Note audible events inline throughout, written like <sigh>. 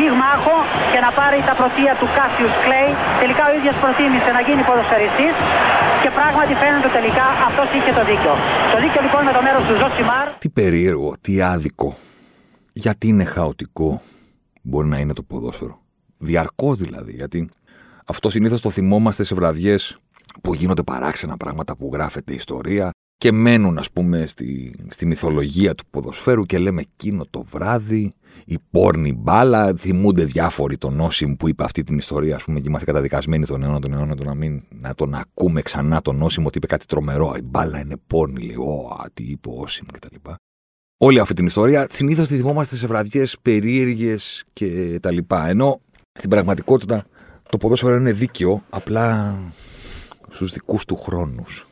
πυγμάχο και να πάρει τα πρωτεία του Κάσιους Κλέη. Τελικά ο ίδιος προτίμησε να γίνει ποδοσφαιριστής και πράγματι φαίνεται τελικά αυτός είχε το δίκιο. Το δίκιο λοιπόν με το μέρος του Ζωσιμάρ. Τι περίεργο, τι άδικο. Γιατί είναι χαοτικό μπορεί να είναι το ποδόσφαιρο. Διαρκώς δηλαδή, γιατί αυτό συνήθως το θυμόμαστε σε βραδιές που γίνονται παράξενα πράγματα που γράφεται ιστορία και μένουν ας πούμε στη, στη μυθολογία του ποδοσφαίρου και λέμε εκείνο το βράδυ η πόρνη μπάλα, θυμούνται διάφοροι τον Όσιμ που είπε αυτή την ιστορία, ας πούμε, και είμαστε καταδικασμένοι τον αιώνα, τον αιώνα, τον να μην να τον ακούμε ξανά τον Όσιμ ότι είπε κάτι τρομερό. Η μπάλα είναι πόρνη, λέει, Ω, τι είπε ο Όσιμ κτλ. Όλη αυτή την ιστορία συνήθως τη θυμόμαστε σε βραδιές περίεργες και τα λοιπά. Ενώ στην πραγματικότητα το ποδόσφαιρο είναι δίκαιο, απλά στους δικούς του χρόνους.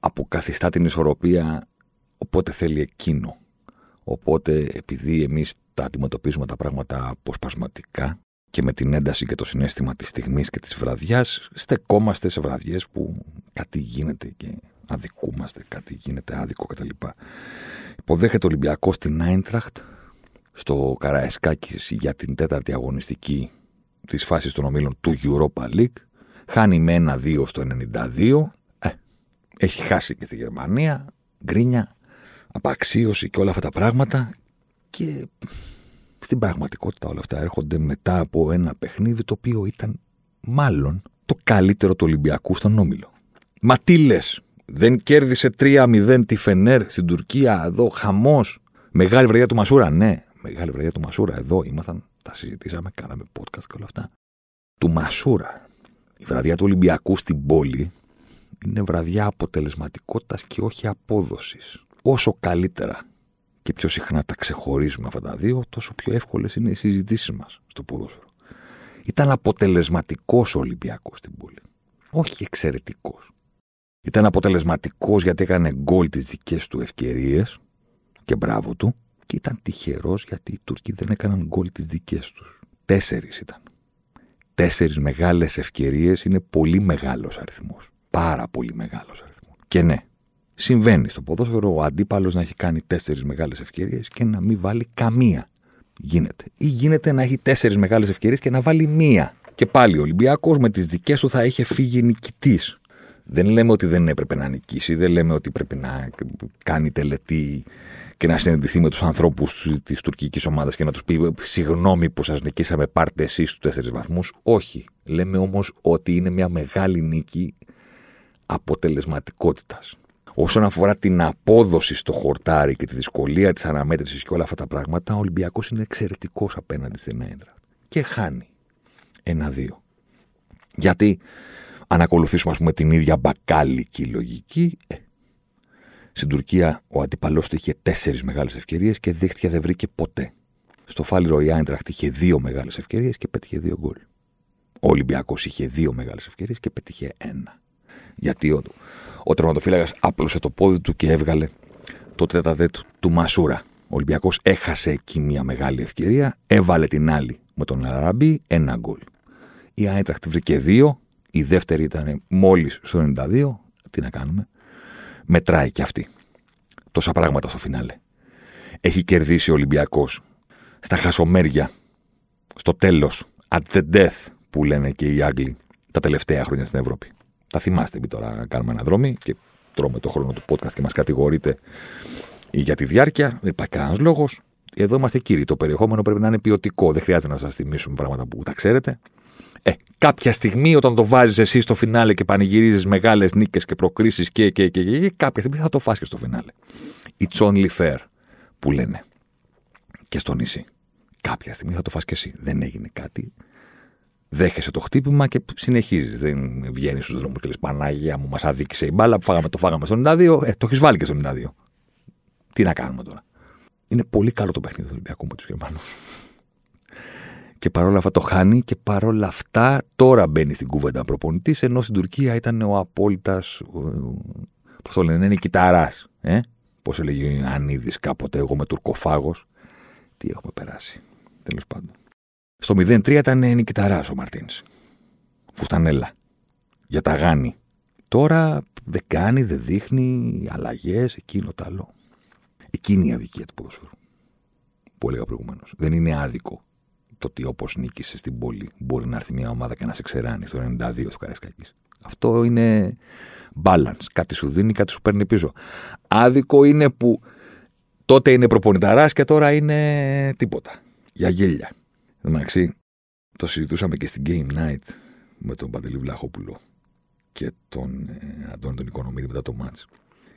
Αποκαθιστά την ισορροπία οπότε θέλει εκείνο. Οπότε επειδή εμείς τα αντιμετωπίζουμε τα πράγματα αποσπασματικά και με την ένταση και το συνέστημα της στιγμής και της βραδιάς, στεκόμαστε σε βραδιές που κάτι γίνεται και αδικούμαστε, κάτι γίνεται άδικο κτλ. Υποδέχεται ο Ολυμπιακός στην Άιντραχτ στο Καραεσκάκη για την τέταρτη αγωνιστική της φάσης των ομίλων του Europa League. Χάνει με ένα-δύο στο 92. Ε, έχει χάσει και στη Γερμανία. Γκρίνια, απαξίωση και όλα αυτά τα πράγματα. Και στην πραγματικότητα όλα αυτά έρχονται μετά από ένα παιχνίδι το οποίο ήταν μάλλον το καλύτερο του Ολυμπιακού στον Όμιλο. Μα τι λες, δεν κέρδισε 3-0 τη Φενέρ στην Τουρκία, εδώ χαμός. Μεγάλη βραδιά του Μασούρα, ναι, μεγάλη βραδιά του Μασούρα, εδώ ήμασταν, τα συζητήσαμε, κάναμε podcast και όλα αυτά. Του Μασούρα. Η βραδιά του Ολυμπιακού στην πόλη είναι βραδιά αποτελεσματικότητας και όχι απόδοσης. Όσο καλύτερα και πιο συχνά τα ξεχωρίζουμε αυτά τα δύο, τόσο πιο εύκολες είναι οι συζητήσεις μας στο ποδόσφαιρο. Ήταν αποτελεσματικός ο Ολυμπιακός στην πόλη. Όχι εξαιρετικός. Ήταν αποτελεσματικός γιατί έκανε γκολ τις δικές του ευκαιρίες και μπράβο του. Και ήταν τυχερός γιατί οι Τούρκοι δεν έκαναν γκολ τις δικές τους. Τέσσερις ήταν. Τέσσερις μεγάλες ευκαιρίες είναι πολύ μεγάλος αριθμός. Πάρα πολύ μεγάλος αριθμός. Και ναι, συμβαίνει στο ποδόσφαιρο ο αντίπαλος να έχει κάνει τέσσερις μεγάλες ευκαιρίες και να μην βάλει καμία. Γίνεται. Ή γίνεται να έχει τέσσερις μεγάλες ευκαιρίες και να βάλει μία. Και πάλι ο Ολυμπιακός με τις δικές του θα είχε φύγει νικητής. Δεν λέμε ότι δεν έπρεπε να νικήσει, δεν λέμε ότι πρέπει να κάνει τελετή και να συναντηθεί με τους ανθρώπους της τουρκικής ομάδας και να τους πει Συγγνώμη που σας νικήσαμε, πάρτε εσείς τους τέσσερις βαθμούς. Όχι. Λέμε όμως ότι είναι μια μεγάλη νίκη αποτελεσματικότητας. Όσον αφορά την απόδοση στο χορτάρι και τη δυσκολία της αναμέτρησης και όλα αυτά τα πράγματα, ο Ολυμπιακός είναι εξαιρετικός απέναντι στην Έντρα. Και χάνει. Ένα-δύο. Γιατί αν ακολουθήσουμε, ας πούμε, την ίδια μπακάλικη λογική, ε, στην Τουρκία ο αντίπαλό του είχε τέσσερις μεγάλες ευκαιρίες και δίχτυα δεν βρήκε ποτέ. Στο Φάλιρο η Άιντραχτ είχε δύο μεγάλες ευκαιρίες και πέτυχε δύο γκολ. Ο Ολυμπιακός είχε δύο μεγάλες ευκαιρίες και πέτυχε ένα. Γιατί ο, ο τερματοφύλακας άπλωσε το πόδι του και έβγαλε το τέταρτε του, του Μασούρα. Ο Ολυμπιακός έχασε εκεί μια μεγάλη ευκαιρία, έβαλε την άλλη με τον Αραμπί, ένα γκολ. Η Άιντραχτ βρήκε δύο, η δεύτερη ήταν μόλις στο 92. Τι να κάνουμε. Μετράει και αυτή. Τόσα πράγματα στο φινάλε. Έχει κερδίσει ο Ολυμπιακός στα χασομέρια, στο τέλος, at the death που λένε και οι Άγγλοι τα τελευταία χρόνια στην Ευρώπη. Τα θυμάστε επειδή τώρα κάνουμε ένα δρόμο και τρώμε το χρόνο του podcast και μας κατηγορείτε για τη διάρκεια. Δεν υπάρχει κανένας λόγος. Εδώ είμαστε κύριοι. Το περιεχόμενο πρέπει να είναι ποιοτικό. Δεν χρειάζεται να σας θυμίσουμε πράγματα που τα ξέρετε. Ε, κάποια στιγμή όταν το βάζεις εσύ στο φινάλε και πανηγυρίζεις μεγάλες νίκες και προκρίσεις και, και, και, και, και, κάποια στιγμή θα το φας και στο φινάλε. It's only fair που λένε και στο νησί. Κάποια στιγμή θα το φας και εσύ. Δεν έγινε κάτι. Δέχεσαι το χτύπημα και συνεχίζεις. Δεν βγαίνεις στους δρόμους και λες Πανάγια μου, μας αδίκησε η μπάλα που φάγαμε, το φάγαμε στο 92. Ε, το έχεις βάλει και στο 92. Τι να κάνουμε τώρα. Είναι πολύ καλό το παιχνίδι του Ολυμπιακού με τους Γερμανούς. Και παρόλα αυτά το χάνει και παρόλα αυτά τώρα μπαίνει στην κούβεντα προπονητής, ενώ στην Τουρκία ήταν ο απόλυτας. Πώς το λένε, είναι κυταρά. Ε; Πώς έλεγε ο Ανίδη κάποτε, εγώ με τουρκοφάγος. Τι έχουμε περάσει. Τέλος πάντων. Στο 0-3 ήταν νικηταρά ο Μαρτίνς. Φουστανέλα. Για τα γάνη. Τώρα δεν κάνει, δεν δείχνει αλλαγές, εκείνο το άλλο. Εκείνη η αδικία του ποδοσφαίρου. Που έλεγα προηγουμένως. Δεν είναι άδικο το ότι όπως νίκησε στην πόλη μπορεί να έρθει μια ομάδα και να σε ξεράνει στο 92 του Καραϊσκάκης. Αυτό είναι balance. Κάτι σου δίνει, κάτι σου παίρνει πίσω. Άδικο είναι που τότε είναι προπονηταράς και τώρα είναι τίποτα. Για γέλια. Εντάξει, το συζητούσαμε και στην Game Night με τον Παντελή Βλαχόπουλο και τον ε, Αντώνη τον Οικονομίδη μετά το μάτς.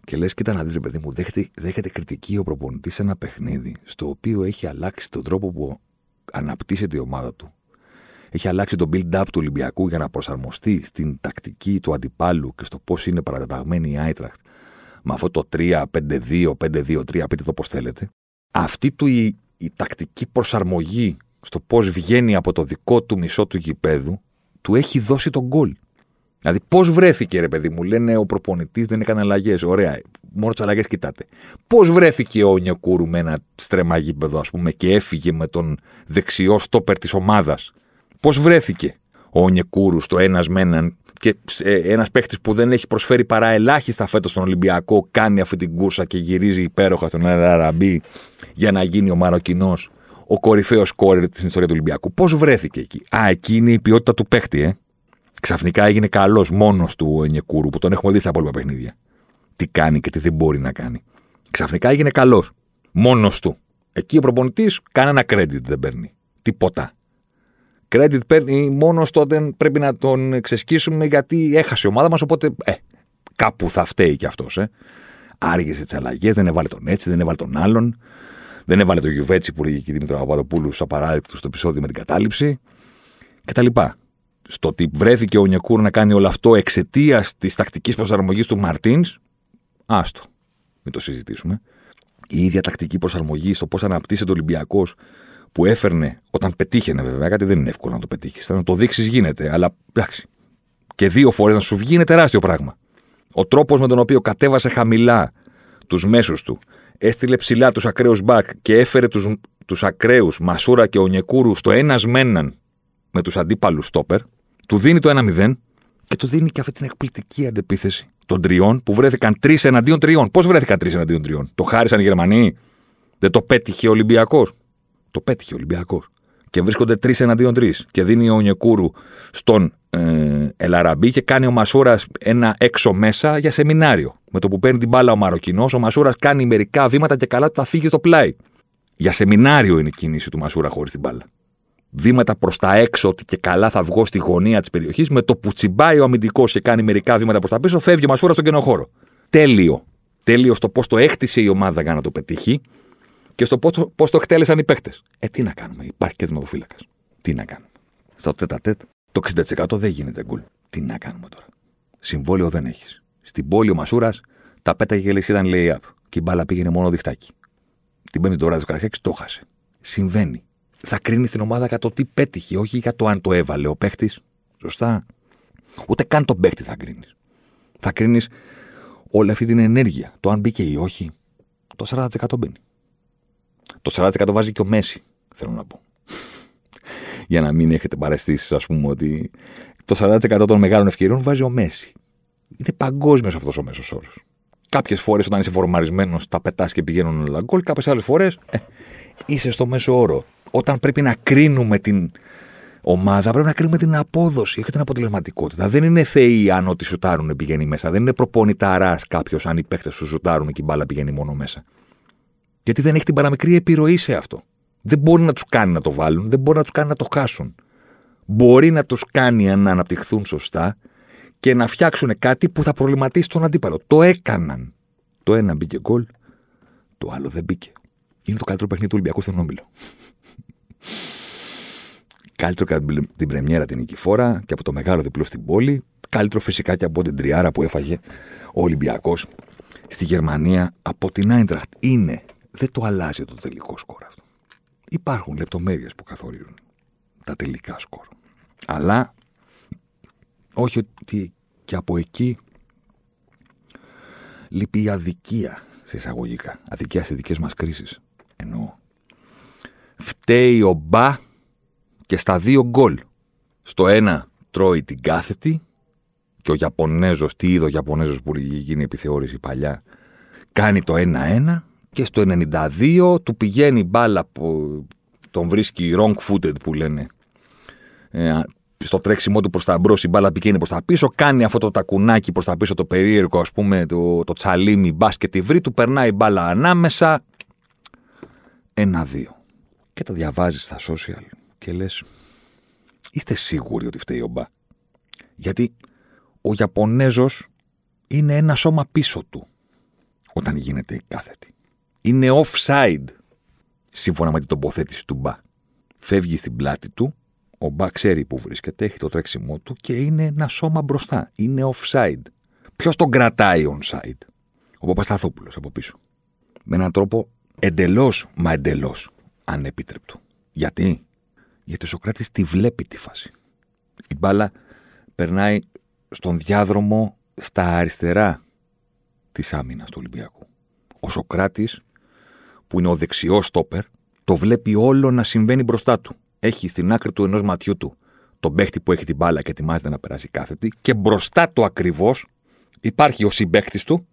Και λες, κοίτα να δεις, παιδί μου, δέχεται, δέχεται κριτική ο προπονητής σε ένα παιχνίδι στο οποίο έχει αλλάξει τον τρόπο που αναπτύσσεται η ομάδα του. Έχει αλλάξει το build-up του Ολυμπιακού για να προσαρμοστεί στην τακτική του αντιπάλου και στο πώς είναι παρατεταγμένη η Άιτραχτ με αυτό το 3-5-2, 5-2-3, πείτε το πώς θέλετε. Αυτή του η, η τακτική προσαρμογή στο πώς βγαίνει από το δικό του μισό του γηπέδου, του έχει δώσει τον γκολ. Δηλαδή, πώς βρέθηκε, ρε παιδί μου, λένε ο προπονητής δεν έκανε αλλαγές. Ωραία, μόνο τι αλλαγές κοιτάτε. Πώς βρέθηκε ο Νιακούρου με ένα στρεμά γήπεδο, ας πούμε, και έφυγε με τον δεξιό στόπερ της ομάδας; Πώς βρέθηκε ο Νιακούρου στο ένας με έναν και ένας παίχτης που δεν έχει προσφέρει παρά ελάχιστα φέτος στον Ολυμπιακό κάνει αυτή την κούρσα και γυρίζει υπέροχα στον Αραμπί για να γίνει ο Μαροκινός; Ο κορυφαίος σκόρερ στην ιστορία του Ολυμπιακού. Πώς βρέθηκε εκεί; Α, εκεί είναι η ποιότητα του παίχτη, ε. Ξαφνικά έγινε καλός μόνος του ο Ενιεκούρου που τον έχουμε δει στα υπόλοιπα παιχνίδια. Τι κάνει και τι δεν μπορεί να κάνει. Ξαφνικά έγινε καλός. Μόνος του. Εκεί ο προπονητής κανένα credit δεν παίρνει. Τίποτα. Credit παίρνει μόνος όταν πρέπει να τον ξεσκίσουμε γιατί έχασε η ομάδα μας. Οπότε ε, κάπου θα φταίει κι αυτός. Ε. Άργησε τις αλλαγές, δεν έβαλε τον έτσι, δεν έβαλε τον άλλον. Δεν έβαλε το Γιουβέτσι που λέγει και η Δήμητρα Παπαδοπούλου στο απαράδεκτο στο επεισόδιο με την κατάληψη. Κτλ. Στο ότι βρέθηκε ο Νιακούρ να κάνει όλο αυτό εξαιτίας της τακτικής προσαρμογής του Μαρτίνς, άστο. Μην το συζητήσουμε. Η ίδια τακτική προσαρμογή στο πώς αναπτύσσεται ο Ολυμπιακός που έφερνε όταν πετύχαινε, βέβαια, κάτι δεν είναι εύκολο να το πετύχεις. Να το δείξεις γίνεται, αλλά εντάξει. Και δύο φορές να σου βγει είναι τεράστιο πράγμα. Ο τρόπος με τον οποίο κατέβασε χαμηλά τους μέσους του, έστειλε ψηλά τους ακραίους μπακ και έφερε τους τους ακραίους Μασούρα και Ονιεκούρου στο ένας μέναν με τους αντίπαλους στόπερ, του δίνει το 1-0 και του δίνει και αυτή την εκπληκτική αντεπίθεση των τριών που βρέθηκαν τρεις εναντίον τριών. Πώς βρέθηκαν τρεις εναντίον τριών, Το χάρισαν οι Γερμανοί, δεν το πέτυχε ο Ολυμπιακός; Το πέτυχε ο Ολυμπιακός. Και βρίσκονται τρεις εναντίον τρεις. Και δίνει ο Ονιεκούρου στον ε, Ελαραμπή και κάνει ο Μασούρας ένα έξω μέσα για σεμινάριο. Με το που παίρνει την μπάλα ο Μαροκινός, ο Μασούρας κάνει μερικά βήματα και καλά θα φύγει στο πλάι. Για σεμινάριο είναι η κίνηση του Μασούρα χωρίς την μπάλα. Βήματα προς τα έξω, ότι και καλά θα βγω στη γωνία της περιοχής. Με το που τσιμπάει ο αμυντικός και κάνει μερικά βήματα προς τα πίσω, φεύγει ο Μασούρα στον κενοχώρο. Τέλειο. Τέλειο στο πώς το έκτισε η ομάδα για να το πετύχει και στο πώς το εκτέλεσαν οι παίκτες. Ε, τι να κάνουμε, υπάρχει και δημοτοφύλακα. Τι να κάνουμε. Στο τέτα τέτ, το 60% δεν γίνεται γκουλ. Τι να κάνουμε τώρα. Συμβόλαιο δεν έχεις. Στην πόλη ο Μασούρας τα πέταγε και λέει ήταν lay up. Και η μπάλα πήγαινε μόνο διχτάκι. Την πέμπτη τώρα του Καραχέκη το χάσε. Συμβαίνει. Θα κρίνει την ομάδα για το τι πέτυχε, όχι για το αν το έβαλε ο παίχτη. Σωστά. Ούτε καν τον παίχτη θα κρίνεις. Θα κρίνεις όλη αυτή την ενέργεια. Το αν μπήκε ή όχι. Το 40% μπαίνει. Το 40% βάζει και ο Μέση, θέλω να πω. Για να μην έχετε παρεστήσεις, ας πούμε, ότι το 40% των μεγάλων ευκαιριών βάζει ο Μέση. Είναι παγκόσμιος αυτός ο μέσος όρος. Κάποιες φορές όταν είσαι φορμαρισμένος, τα πετάς και πηγαίνουν όλα γκολ. Κάποιες άλλες φορές ε, είσαι στο μέσο όρο. Όταν πρέπει να κρίνουμε την ομάδα, πρέπει να κρίνουμε την απόδοση, όχι την αποτελεσματικότητα. Δεν είναι θεοί αν ό,τι σουτάρουν πηγαίνει μέσα. Δεν είναι προπονηταράς κάποιος αν οι παίχτε σου σουτάρουν και η μπάλα πηγαίνει μόνο μέσα. Γιατί δεν έχει την παραμικρή επιρροή σε αυτό. Δεν μπορεί να τους κάνει να το βάλουν, δεν μπορεί να τους κάνει να το χάσουν. Μπορεί να τους κάνει να αναπτυχθούν σωστά και να φτιάξουν κάτι που θα προβληματίσει τον αντίπαλο. Το έκαναν. Το ένα μπήκε γκολ, το άλλο δεν μπήκε. Είναι το καλύτερο παιχνίδι του Ολυμπιακού στον Όμιλο. Καλύτερο κατά την πρεμιέρα την νικηφόρα και από το μεγάλο διπλό στην πόλη. Καλύτερο φυσικά και από την τριάρα που έφαγε ο Ολυμπιακός στη Γερμανία από την Άιντραχτ. Είναι δεν το αλλάζει το τελικό σκορ αυτό. Υπάρχουν λεπτομέρειες που καθορίζουν. τα τελικά σκορ. Αλλά όχι ότι και από εκεί λείπει η αδικία σε εισαγωγικά. Αδικία σε δικές μας κρίσεις. Εννοώ. Φταίει ο Μπα και στα δύο γκολ. Στο ένα τρώει την κάθετη και ο Ιαπωνέζος, τι είδε ο Ιαπωνέζος που γίνει επιθεώρηση παλιά, κάνει το 1-1 και στο 92 του πηγαίνει μπάλα που τον βρίσκει wrong footed που λένε ε, στο τρέξιμό του προς τα μπρος, η μπάλα πηγαίνει προς τα πίσω, κάνει αυτό το τακουνάκι προς τα πίσω, το περίεργο, ας πούμε, το, το τσαλίμι μπάσκετ βρει, του περνάει η μπάλα ανάμεσα. Ένα-δύο. Και τα διαβάζεις στα social και λες, είστε σίγουροι ότι φταίει ο Μπα. Γιατί ο Ιαπωνέζος είναι ένα σώμα πίσω του όταν γίνεται η κάθετη. Είναι offside σύμφωνα με την τοποθέτηση του Μπα. Φεύγει στην πλάτη του, ο Μπα ξέρει που βρίσκεται, έχει το τρέξιμό του και είναι ένα σώμα μπροστά. Είναι offside. Ποιος τον κρατάει onside, ο Παπασταθόπουλος από πίσω. Με έναν τρόπο εντελώς, μα εντελώς ανεπίτρεπτο. Γιατί; Γιατί ο Σοκράτης τη βλέπει τη φάση. Η μπάλα περνάει στον διάδρομο στα αριστερά της άμυνας του Ολυμπιακού. Ο Σοκράτης, που είναι ο δεξιός στόπερ, το βλέπει όλο να συμβαίνει μπροστά του. Έχει στην άκρη του ενός ματιού του τον παίχτη που έχει την μπάλα και ετοιμάζεται να περάσει κάθετη, και μπροστά του ακριβώς υπάρχει ο συμπέκτη του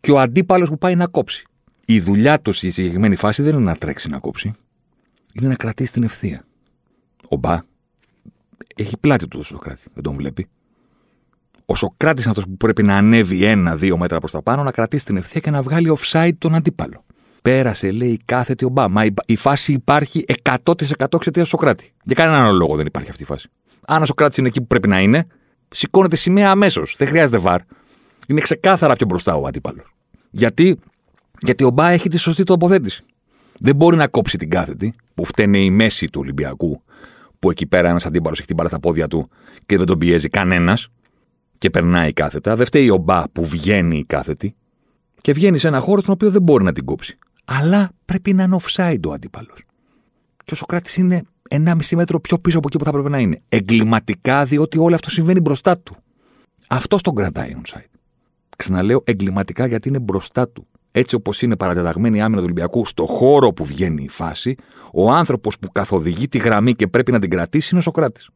και ο αντίπαλος που πάει να κόψει. Η δουλειά του στη συγκεκριμένη φάση δεν είναι να τρέξει να κόψει, είναι να κρατήσει την ευθεία. Ο Μπα έχει πλάτη του το Σοκράτη, δεν τον βλέπει. Ο Σοκράτης είναι αυτός που πρέπει να ανέβει ένα-δύο μέτρα προς τα πάνω, να κρατήσει την ευθεία και να βγάλει offside τον αντίπαλο. Πέρασε, λέει, κάθετη ο Μπα. Μα η, φάση υπάρχει 100% εξαιτίας του Σοκράτη. Για κανέναν άλλο λόγο δεν υπάρχει αυτή η φάση. Αν ο Σοκράτη είναι εκεί που πρέπει να είναι, σηκώνεται σημαία αμέσως. Δεν χρειάζεται βαρ. Είναι ξεκάθαρα πιο μπροστά ο αντίπαλος. Γιατί; Γιατί ο Μπα έχει τη σωστή τοποθέτηση. Δεν μπορεί να κόψει την κάθετη, που φταίνε η μέση του Ολυμπιακού, που εκεί πέρα ένας αντίπαλος έχει την μπάλα στα πόδια του και δεν τον πιέζει κανένας και περνάει κάθετα. Δεν φταίει ο Μπα που βγαίνει η κάθετη και βγαίνει σε ένα χώρο τον οποίο δεν μπορεί να την κόψει. Αλλά πρέπει να είναι offside ο αντίπαλος. Και ο Σοκράτης είναι 1,5 μέτρο πιο πίσω από εκεί που θα πρέπει να είναι. Εγκληματικά, διότι όλο αυτό συμβαίνει μπροστά του. Αυτό τον κρατάει onside. Ξαναλέω εγκληματικά γιατί είναι μπροστά του. Έτσι όπως είναι παρατεταγμένη η άμυνα του Ολυμπιακού στο χώρο που βγαίνει η φάση, ο άνθρωπος που καθοδηγεί τη γραμμή και πρέπει να την κρατήσει είναι ο Σοκράτης.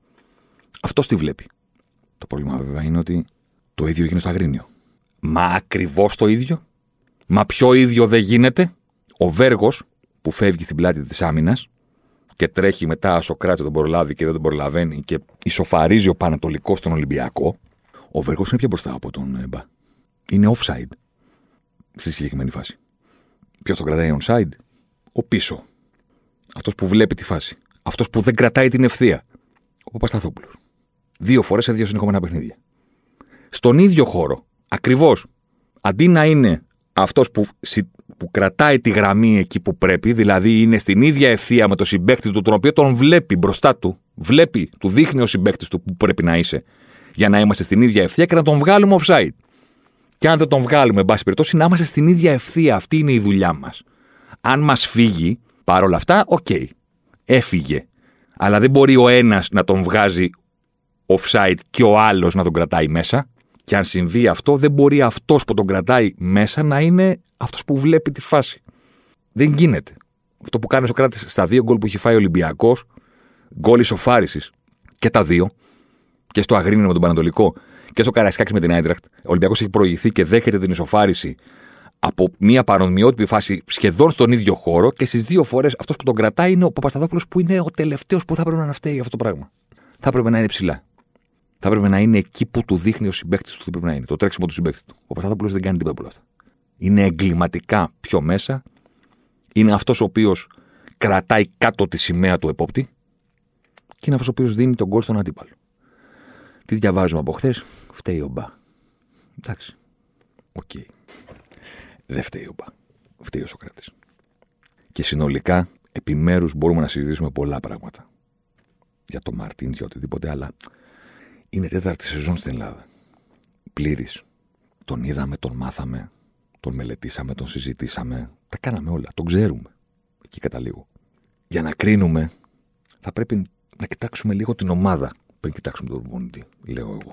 Αυτό τη βλέπει. Το πρόβλημα βέβαια είναι ότι το ίδιο γίνεται στο Αγρίνιο. Μα ακριβώς το ίδιο. Μα πιο ίδιο δεν γίνεται. Ο Βέργος που φεύγει στην πλάτη της άμυνας και τρέχει μετά ο Σοκράτη τον προλάβει και δεν τον προλαβαίνει και ισοφαρίζει ο Πανατολικός στον Ολυμπιακό. Ο Βέργος είναι πιο μπροστά από τον Μπα. Είναι offside στη συγκεκριμένη φάση. Ποιος τον κρατάει onside, ο πίσω. Αυτός που βλέπει τη φάση. Αυτός που δεν κρατάει την ευθεία. Ο Παπασταθόπουλος. Δύο φορές σε δύο συνεχόμενα παιχνίδια. Στον ίδιο χώρο, ακριβώς, αντί να είναι αυτός που, που κρατάει τη γραμμή εκεί που πρέπει, δηλαδή είναι στην ίδια ευθεία με το συμπέκτη του, τον οποίο τον βλέπει μπροστά του, βλέπει, του δείχνει ο συμπέκτη του που πρέπει να είσαι, για να είμαστε στην ίδια ευθεία και να τον βγάλουμε offside. Και αν δεν τον βγάλουμε, εν πάση περιπτώσει, να είμαστε στην ίδια ευθεία. Αυτή είναι η δουλειά μας. Αν μας φύγει, παρόλα αυτά, OK. Okay, έφυγε. Αλλά δεν μπορεί ο ένας να τον βγάζει offside και ο άλλος να τον κρατάει μέσα. Και αν συμβεί αυτό, δεν μπορεί αυτός που τον κρατάει μέσα να είναι αυτός που βλέπει τη φάση. Δεν γίνεται. Αυτό που κάνει ο Σωκράτης στα δύο γκολ που έχει φάει ο Ολυμπιακός, γκολ ισοφάρισης και τα δύο, και στο Αγρίνιο με τον Πανατολικό και στο Καραϊσκάκη με την Άιντραχτ. Ο Ολυμπιακός έχει προηγηθεί και δέχεται την ισοφάριση από μια παρομοιότυπη φάση σχεδόν στον ίδιο χώρο και στις δύο φορές αυτός που τον κρατάει είναι ο Παπασταδόπουλο που είναι ο τελευταίος που θα έπρεπε να φταίει αυτό το πράγμα. Θα έπρεπε να είναι ψηλά. Θα έπρεπε να είναι εκεί που του δείχνει ο συμπέκτη του τι πρέπει να είναι. Το τρέξιμο του συμπέκτη του. Ο Παπασταδόπουλο δεν κάνει τίποτα από αυτά. Είναι εγκληματικά πιο μέσα. Είναι αυτός ο οποίος κρατάει κάτω τη σημαία του επόπτη και είναι αυτός ο οποίος δίνει το γκολ στον αντίπαλο. Τι διαβάζουμε από χθες, φταίει ο Μπα. Εντάξει. OK. Okay. Δεν φταίει ο Μπα. Φταίει ο Σωκράτης. Και συνολικά, επιμέρους μπορούμε να συζητήσουμε πολλά πράγματα. Για τον Μαρτίν, για οτιδήποτε, αλλά είναι τέταρτη σεζόν στην Ελλάδα. Πλήρης. Τον είδαμε, τον μάθαμε, τον μελετήσαμε, τον συζητήσαμε. Τα κάναμε όλα. Τον ξέρουμε. Εκεί καταλήγω. Για να κρίνουμε, θα πρέπει να κοιτάξουμε λίγο την ομάδα πριν κοιτάξουμε τον προπονητή, λέω εγώ.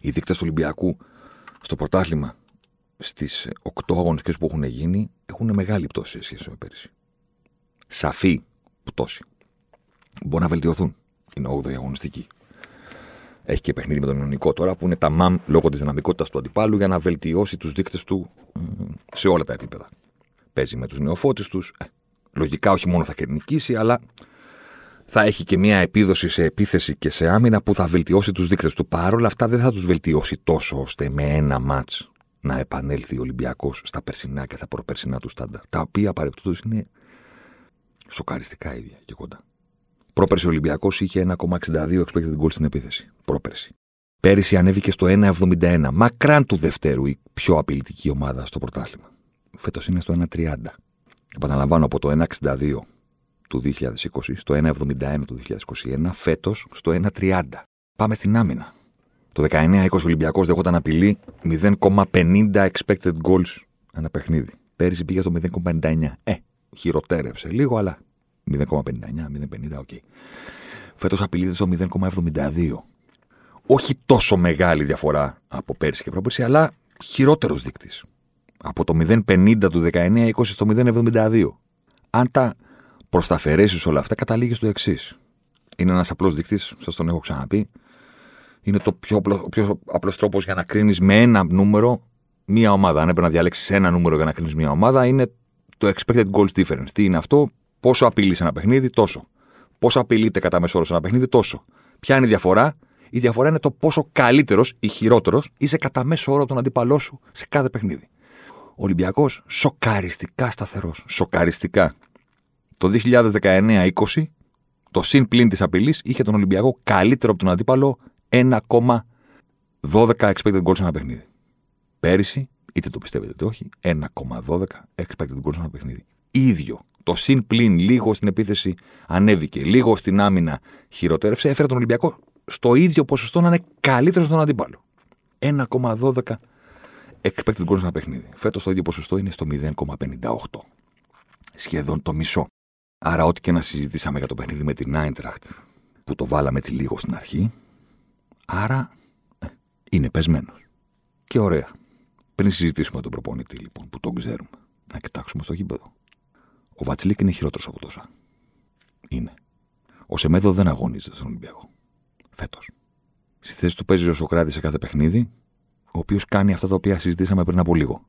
Οι δείκτες του Ολυμπιακού στο πρωτάθλημα στις 8 αγωνιστικές που έχουν γίνει έχουν μεγάλη πτώση σε σχέση με πέρυσι. Σαφή πτώση. Μπορεί να βελτιωθούν. Είναι 8η αγωνιστική. Έχει και παιχνίδι με τον Ιωνικό τώρα που είναι τα μαμ λόγω της δυναμικότητας του αντιπάλου για να βελτιώσει τους δείκτες του σε όλα τα επίπεδα. Παίζει με τους νεοφώτη τους. Ε, λογικά όχι μόνο θα κερνικήσει, αλλά θα έχει και μια επίδοση σε επίθεση και σε άμυνα που θα βελτιώσει τους δείκτες του. Παρ' όλα αυτά δεν θα τους βελτιώσει τόσο ώστε με ένα ματ να επανέλθει ο Ολυμπιακός στα περσινά και τα προπερσινά του στάντα. Τα οποία παρεπτόντω είναι σοκαριστικά ίδια και κοντά. Πρόπερση ο Ολυμπιακός είχε 1,62 expected goals στην επίθεση. Πρόπερση. Πέρυσι ανέβηκε στο 1,71. Μακράν του Δευτέρου η πιο απειλητική ομάδα στο πρωτάθλημα. Φέτος είναι στο 1,30. Επαναλαμβάνω από το 1,62 του 2020 στο 1,71 του 2021, φέτος στο 1,30. Πάμε στην άμυνα. Το 19-20 Ολυμπιακός δεχόταν απειλή 0,50 expected goals ένα παιχνίδι. Πέρυσι πήγε στο 0,59. Ε, χειροτέρεψε λίγο, αλλά 0,59, 0,50, OK. Okay. Φέτος απειλείται στο 0,72. Όχι τόσο μεγάλη διαφορά από πέρυσι και πρόπερσι, αλλά χειρότερος δείκτης. Από το 0,50 του 19-20 στο 0,72. Αν τα προσταφαιρέσει όλα αυτά, καταλήγεις στο εξής. Είναι ένας απλός δείκτης, σας τον έχω ξαναπεί. Είναι το πιο, απλό, πιο απλός τρόπος για να κρίνεις με ένα νούμερο μία ομάδα. Αν έπρεπε να διαλέξεις ένα νούμερο για να κρίνεις μία ομάδα, είναι το expected goals difference. Τι είναι αυτό, πόσο απειλεί ένα παιχνίδι, τόσο. Πόσο απειλείται κατά μέσο όρο ένα παιχνίδι, τόσο. Ποια είναι η διαφορά, η διαφορά είναι το πόσο καλύτερος ή χειρότερος είσαι κατά μέσο όρο τον αντίπαλό σου σε κάθε παιχνίδι. Ο Ολυμπιακός σοκαριστικά σταθερός. Σοκαριστικά. Το 2019-20, το συν πλήν της απειλής είχε τον Ολυμπιακό καλύτερο από τον αντίπαλο 1,12 expected goals ένα παιχνίδι. Πέρυσι, είτε το πιστεύετε είτε όχι, 1,12 expected goals ένα παιχνίδι. Ίδιο. Το συν πλήν λίγο στην επίθεση ανέβηκε, λίγο στην άμυνα χειροτέρευσε, έφερε τον Ολυμπιακό στο ίδιο ποσοστό να είναι καλύτερο από τον αντίπαλο. 1,12 expected goals ένα παιχνίδι. Φέτος το ίδιο ποσοστό είναι στο 0,58. Σχεδόν το μισό. Άρα, ό,τι και να συζητήσαμε για το παιχνίδι με την Άιντραχτ, που το βάλαμε έτσι λίγο στην αρχή, άρα ε, είναι πεσμένος. Και ωραία. Πριν συζητήσουμε τον προπονητή, λοιπόν, που τον ξέρουμε, να κοιτάξουμε στο γήπεδο. Ο Βατσλίκ είναι χειρότερος από τόσα. Είναι. Ο Σεμέδο δεν αγωνίζεται στον Ολυμπιακό. Φέτος. Στη θέση του παίζει ο Σοκράτης σε κάθε παιχνίδι, ο οποίος κάνει αυτά τα οποία συζητήσαμε πριν από λίγο.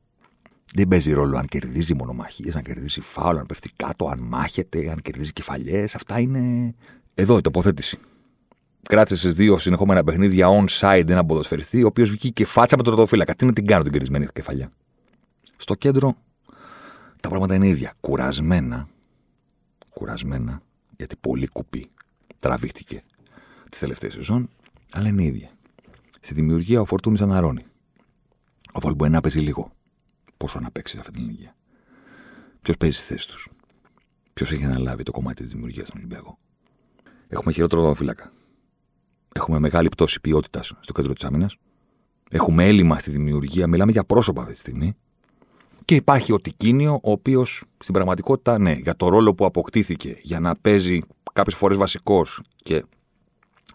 Δεν παίζει ρόλο αν κερδίζει μονομαχίες, αν κερδίζει φάουλ, αν πέφτει κάτω, αν μάχεται, αν κερδίζει κεφαλιές. Αυτά είναι. Εδώ η τοποθέτηση. Κράτησε σε δύο συνεχόμενα παιχνίδια on-side ένα ποδοσφαιριστή, ο οποίος βγήκε φάτσα με τον ροδοφύλακα. Τι να την κάνω την κερδισμένη κεφαλιά. Στο κέντρο τα πράγματα είναι ίδια. Κουρασμένα. Κουρασμένα, γιατί πολύ κουπί τραβήχτηκε τις τελευταίες σεζόν, αλλά είναι ίδια. Στη δημιουργία ο Φορτούνης αναρώνει. Ο Βαλμποενά παίζει λίγο. Πόσο να παίξει αυτή την ηλικία. Ποιος παίζει στη θέση τους. Ποιος έχει αναλάβει το κομμάτι της δημιουργίας στον Ολυμπιακό. Έχουμε χειρότερο φύλακα. Έχουμε μεγάλη πτώση ποιότητας στο κέντρο της άμυνας. Έχουμε έλλειμμα στη δημιουργία. Μιλάμε για πρόσωπα αυτή τη στιγμή. Και υπάρχει ο Τικίνιο, ο οποίος στην πραγματικότητα, ναι, για το ρόλο που αποκτήθηκε για να παίζει κάποιες φορές βασικός και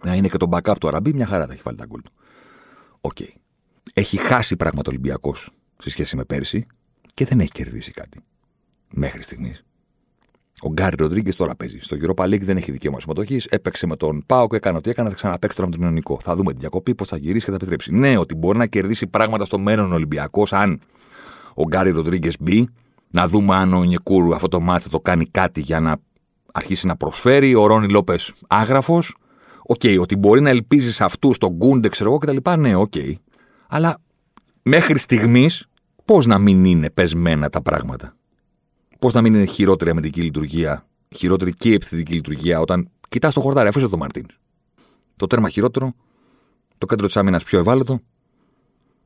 να είναι και το backup του Αραμπί, μια χαρά θα έχει βάλει τα γκολ του. OK. Okay. Έχει χάσει πράγματο Ολυμπιακός σε σχέση με πέρσι και δεν έχει κερδίσει κάτι. Μέχρι στιγμής. Ο Γκάρι Ροντρίγκες τώρα παίζει. Στο Europa League δεν έχει δικαίωμα συμμετοχής. Έπαιξε με τον Πάο και έκανε ό,τι έκανε. Θα ξαναπέξει τώρα με τον Ιωνικό. Θα δούμε την διακοπή, πώς θα γυρίσει και θα επιστρέψει. Ναι, ότι μπορεί να κερδίσει πράγματα στο μέλλον Ολυμπιακός αν ο Γκάρι Ροντρίγκες μπει. Να δούμε αν ο Νικούρου αυτό το μάτι το κάνει κάτι για να αρχίσει να προσφέρει. Ο Ρόνι Λόπες άγραφος. OK, okay, ότι μπορεί να ελπίζει σε αυτούς, τον Γκούντε, ξέρω εγώ κτλ. Ναι, οκ. Okay. Αλλά μέχρι στιγμής, πώς να μην είναι πεσμένα τα πράγματα; Πώς να μην είναι χειρότερη αμυντική λειτουργία, χειρότερη και επιθετική λειτουργία όταν κοιτάς το χορτάρι, αφήστε το Μαρτίν. Το τέρμα χειρότερο, το κέντρο της άμυνας πιο ευάλωτο,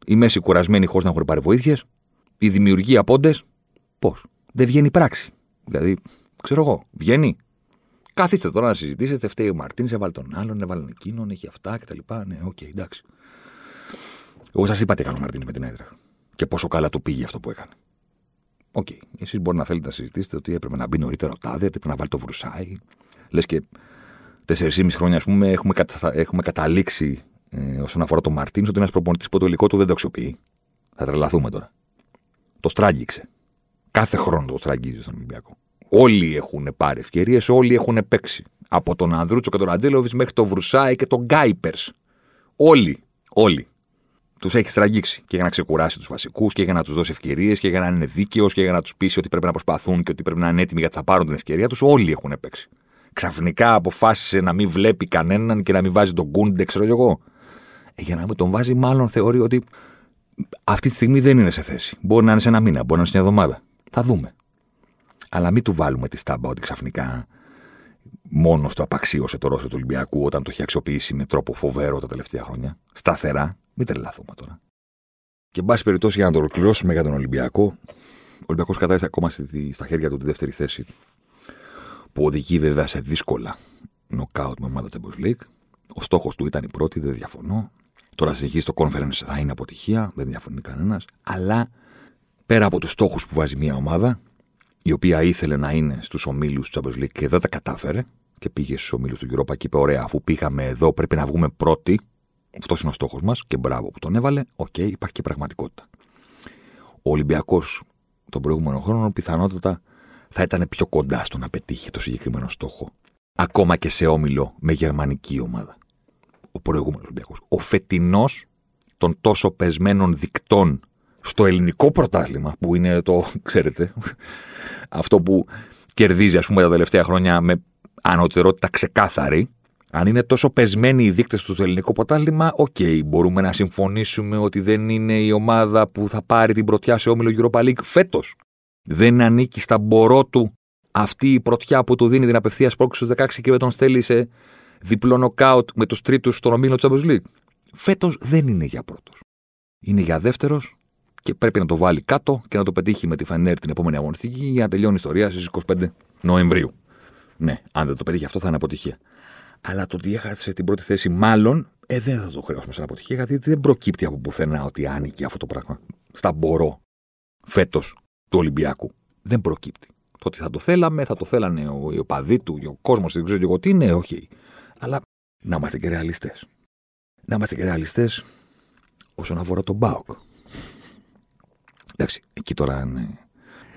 η μέση κουρασμένη χωρίς να έχουν πάρει βοήθειες, η δημιουργία πού 'ν' τη. Πώς; Δεν βγαίνει πράξη. Δηλαδή, ξέρω εγώ, βγαίνει. Καθίστε τώρα να συζητήσετε. Φταίει ο Μαρτίνς, έβαλε τον άλλον, έβαλε εκείνον, έχει αυτά κτλ. Ναι, OK, okay, εντάξει. Εγώ σας είπα τι έκανε ο Μαρτίνς με την έδρα. Και πόσο καλά του πήγε αυτό που έκανε. OK. Okay. Εσείς μπορεί να θέλετε να συζητήσετε ότι έπρεπε να μπει νωρίτερα ο Τάδε, έπρεπε να βάλει το Βρουσάι. Λες και 4,5 χρόνια, ας πούμε, έχουμε, κατα... έχουμε καταλήξει ε, όσον αφορά τον Μαρτίνς ότι ένας προπονητής που το υλικό του δεν το αξιοποιεί. Θα τρελαθούμε τώρα. Το στράγγιξε. Κάθε χρόνο το στραγγίζει στον Ολυμπιακό. Όλοι έχουν πάρει ευκαιρίες, όλοι έχουν παίξει. Από τον Ανδρούτσο και τον Ραντζέλοβιτ μέχρι τον Βρουσάη και τον Γκάιπερς. Όλοι. Όλοι. Τους έχει στραγγίξει και για να ξεκουράσει τους βασικούς και για να τους δώσει ευκαιρίες και για να είναι δίκαιος και για να τους πείσει ότι πρέπει να προσπαθούν και ότι πρέπει να είναι έτοιμοι γιατί θα πάρουν την ευκαιρία τους. Όλοι έχουν παίξει. Ξαφνικά αποφάσισε να μην βλέπει κανέναν και να μην βάζει τον Γκούντε, ξέρω εγώ. Ε, για να μην τον βάζει, μάλλον θεωρεί ότι αυτή τη στιγμή δεν είναι σε θέση. Μπορεί να είναι σε ένα μήνα, μπορεί να είναι σε μια εβδομάδα. Θα δούμε. Αλλά μην του βάλουμε τη στάμπα ότι ξαφνικά μόνος το απαξίωσε το ρόλο του Ολυμπιακού όταν το έχει αξιοποιήσει με τρόπο φοβερό τα τελευταία χρόνια. Σταθερά. Μην τρελαθούμε τώρα. Και εν πάση περιπτώσει, για να το ολοκληρώσουμε για τον Ολυμπιακό, ο Ολυμπιακός κατάσταση ακόμα στα χέρια του τη δεύτερη θέση, που οδηγεί βέβαια σε δύσκολα νοκάουτ με ομάδα Champions League. Ο στόχος του ήταν η πρώτη, δεν διαφωνώ. Τώρα συνεχίζει το conference θα είναι αποτυχία, δεν διαφωνεί κανένας. Αλλά πέρα από τους στόχους που βάζει μια ομάδα, η οποία ήθελε να είναι στους ομίλους του Champions League και δεν τα κατάφερε, και πήγε στους ομίλους του Europa και είπε: Ωραία, αφού πήγαμε εδώ, πρέπει να βγούμε πρώτοι. Αυτός είναι ο στόχος μας και μπράβο που τον έβαλε. OK, okay, υπάρχει και πραγματικότητα. Ο Ολυμπιακός τον προηγούμενο χρόνο πιθανότατα θα ήταν πιο κοντά στο να πετύχει το συγκεκριμένο στόχο. Ακόμα και σε όμιλο με γερμανική ομάδα. Ο προηγούμενος Ολυμπιακός. Ο φετινός των τόσο πεσμένων δεικτών στο ελληνικό πρωτάθλημα, που είναι το, ξέρετε, αυτό που κερδίζει, ας πούμε, τα τελευταία χρόνια με ανωτερότητα ξεκάθαρη, αν είναι τόσο πεσμένοι οι δείκτες του στο ελληνικό πρωτάθλημα, OK, okay, μπορούμε να συμφωνήσουμε ότι δεν είναι η ομάδα που θα πάρει την πρωτιά σε όμιλο Europa League φέτος. Δεν ανήκει στα μπορώ του αυτή η πρωτιά που του δίνει την απευθείας πρόκληση στου 16 και με τον στέλνει σε διπλό νοκάουτ με τους τρίτους στον ομίλο Champions League. Φέτος δεν είναι για πρώτος. Είναι για δεύτερος και πρέπει να το βάλει κάτω και να το πετύχει με τη Φανέρ την επόμενη αγωνιστική για να τελειώνει η ιστορία στις 25 Νοεμβρίου. Ναι, αν δεν το πετύχει αυτό θα είναι αποτυχία. Αλλά το ότι έχασε την πρώτη θέση, μάλλον, ε, δεν θα το χρεώσουμε σαν αποτυχία, γιατί δεν προκύπτει από πουθενά ότι άνοιγε αυτό το πράγμα στα μπορώ φέτος του Ολυμπιακού. Δεν προκύπτει. Το ότι θα το θέλαμε, θα το θέλανε ο, οι οπαδοί του, ο κόσμος, δεν ξέρω εγώ τι είναι, όχι. Αλλά να είμαστε και ρεαλιστές. Να είμαστε και ρεαλιστές όσον αφορά τον ΠΑΟΚ. Εντάξει, εκεί τώρα είναι.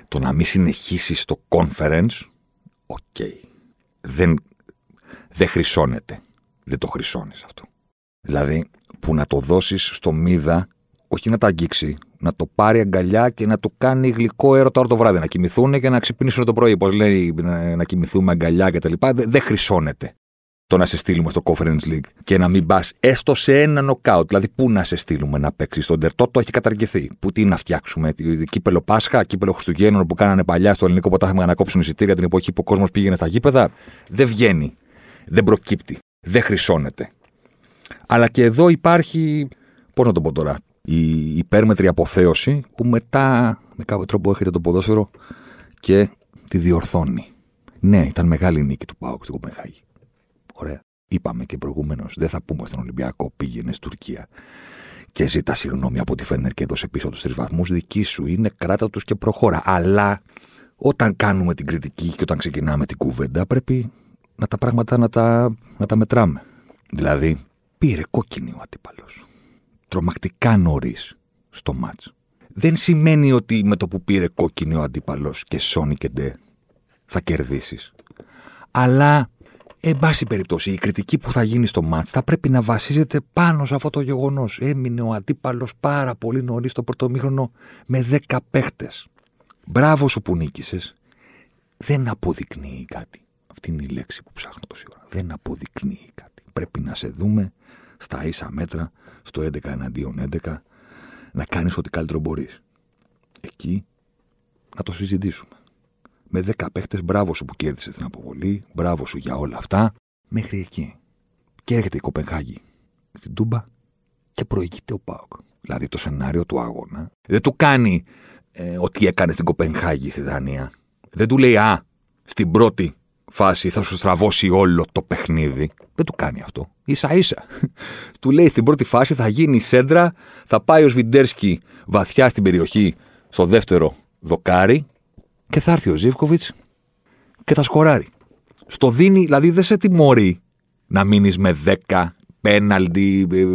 Το να μην συνεχίσεις το conference, OK. Okay. Δεν, δεν χρυσώνεται. Δεν το χρυσώνεις αυτό. Δηλαδή, που να το δώσεις στο μίδα, όχι να τα αγγίξει, να το πάρει αγκαλιά και να το κάνει γλυκό έρωτα όλο το βράδυ. Να κοιμηθούν και να ξυπνήσουν το πρωί. Πώ λέει, να, να κοιμηθούμε αγκαλιά κτλ. Δεν, δεν χρυσώνεται το να σε στείλουμε στο Conference League και να μην πας έστω σε ένα νοκάουτ. Δηλαδή, πού να σε στείλουμε να παίξεις. Το Ντερτότο έχει καταργηθεί. Πού τι να φτιάξουμε. Κύπελο Πάσχα, κύπελο Χριστουγέννων που κάνανε παλιά στο ελληνικό ποτάθλημα να κόψουν εισιτήρια την εποχή που ο κόσμος πήγαινε στα γήπεδα. Δεν βγαίνει. Δεν προκύπτει. Δεν χρυσώνεται. Αλλά και εδώ υπάρχει. Πώς να το πω τώρα. Η υπέρμετρη αποθέωση που μετά με κάποιο τρόπο έρχεται το ποδόσφαιρο και τη διορθώνει. Ναι, ήταν μεγάλη νίκη του Πάουκ στην Κοπενχάγη. Ωραία. Είπαμε και προηγουμένως, δεν θα πούμε στον Ολυμπιακό πήγαινε στην Τουρκία και ζητά συγγνώμη από τη Φένερ και έδωσε πίσω τους τρεις βαθμούς. Δική σου είναι, κράτα τους και προχώρα. Αλλά όταν κάνουμε την κριτική και όταν ξεκινάμε την κουβέντα, πρέπει να τα πράγματα να τα, να τα μετράμε. Δηλαδή, πήρε κόκκινη ο αντίπαλος. Τρομακτικά νωρίς στο μάτς. Δεν σημαίνει ότι με το που πήρε κόκκινη ο αντίπαλος και σώνει και ντε θα κερδίσεις. Αλλά Εν πάση περιπτώσει, η κριτική που θα γίνει στο μάτς θα πρέπει να βασίζεται πάνω σε αυτό το γεγονός. Έμεινε ο αντίπαλος πάρα πολύ νωρίς το πρωτομήχρονο με 10 παίχτες. Μπράβο σου που νίκησες. Δεν αποδεικνύει κάτι. Αυτή είναι η λέξη που ψάχνω τόση ώρα. Δεν αποδεικνύει κάτι. Πρέπει να σε δούμε στα ίσα μέτρα, στο 11 εναντίον 11, να κάνεις ό,τι καλύτερο μπορείς. Εκεί να το συζητήσουμε με 10 παίχτες. Μπράβο σου που κέρδισε την αποβολή. Μπράβο σου για όλα αυτά. Μέχρι εκεί. Και έρχεται η Κοπενχάγη στην Τούμπα και προηγείται ο Πάοκ. Δηλαδή το σενάριο του αγώνα δεν του κάνει ε, ότι έκανε στην Κοπενχάγη στη Δανία. Δεν του λέει Α, στην πρώτη φάση θα σου στραβώσει όλο το παιχνίδι. Δεν του κάνει αυτό. σα ίσα. <laughs> του λέει στην πρώτη φάση θα γίνει σέντρα, θα πάει ο Σβιντέρσκι βαθιά στην περιοχή στο δεύτερο δοκάρι και θα έρθει ο Ζήφκοβιτς και θα σκοράρει. Στο δίνει, δηλαδή δεν σε τιμωρεί. Να μείνεις με 10 πέναλτι ε,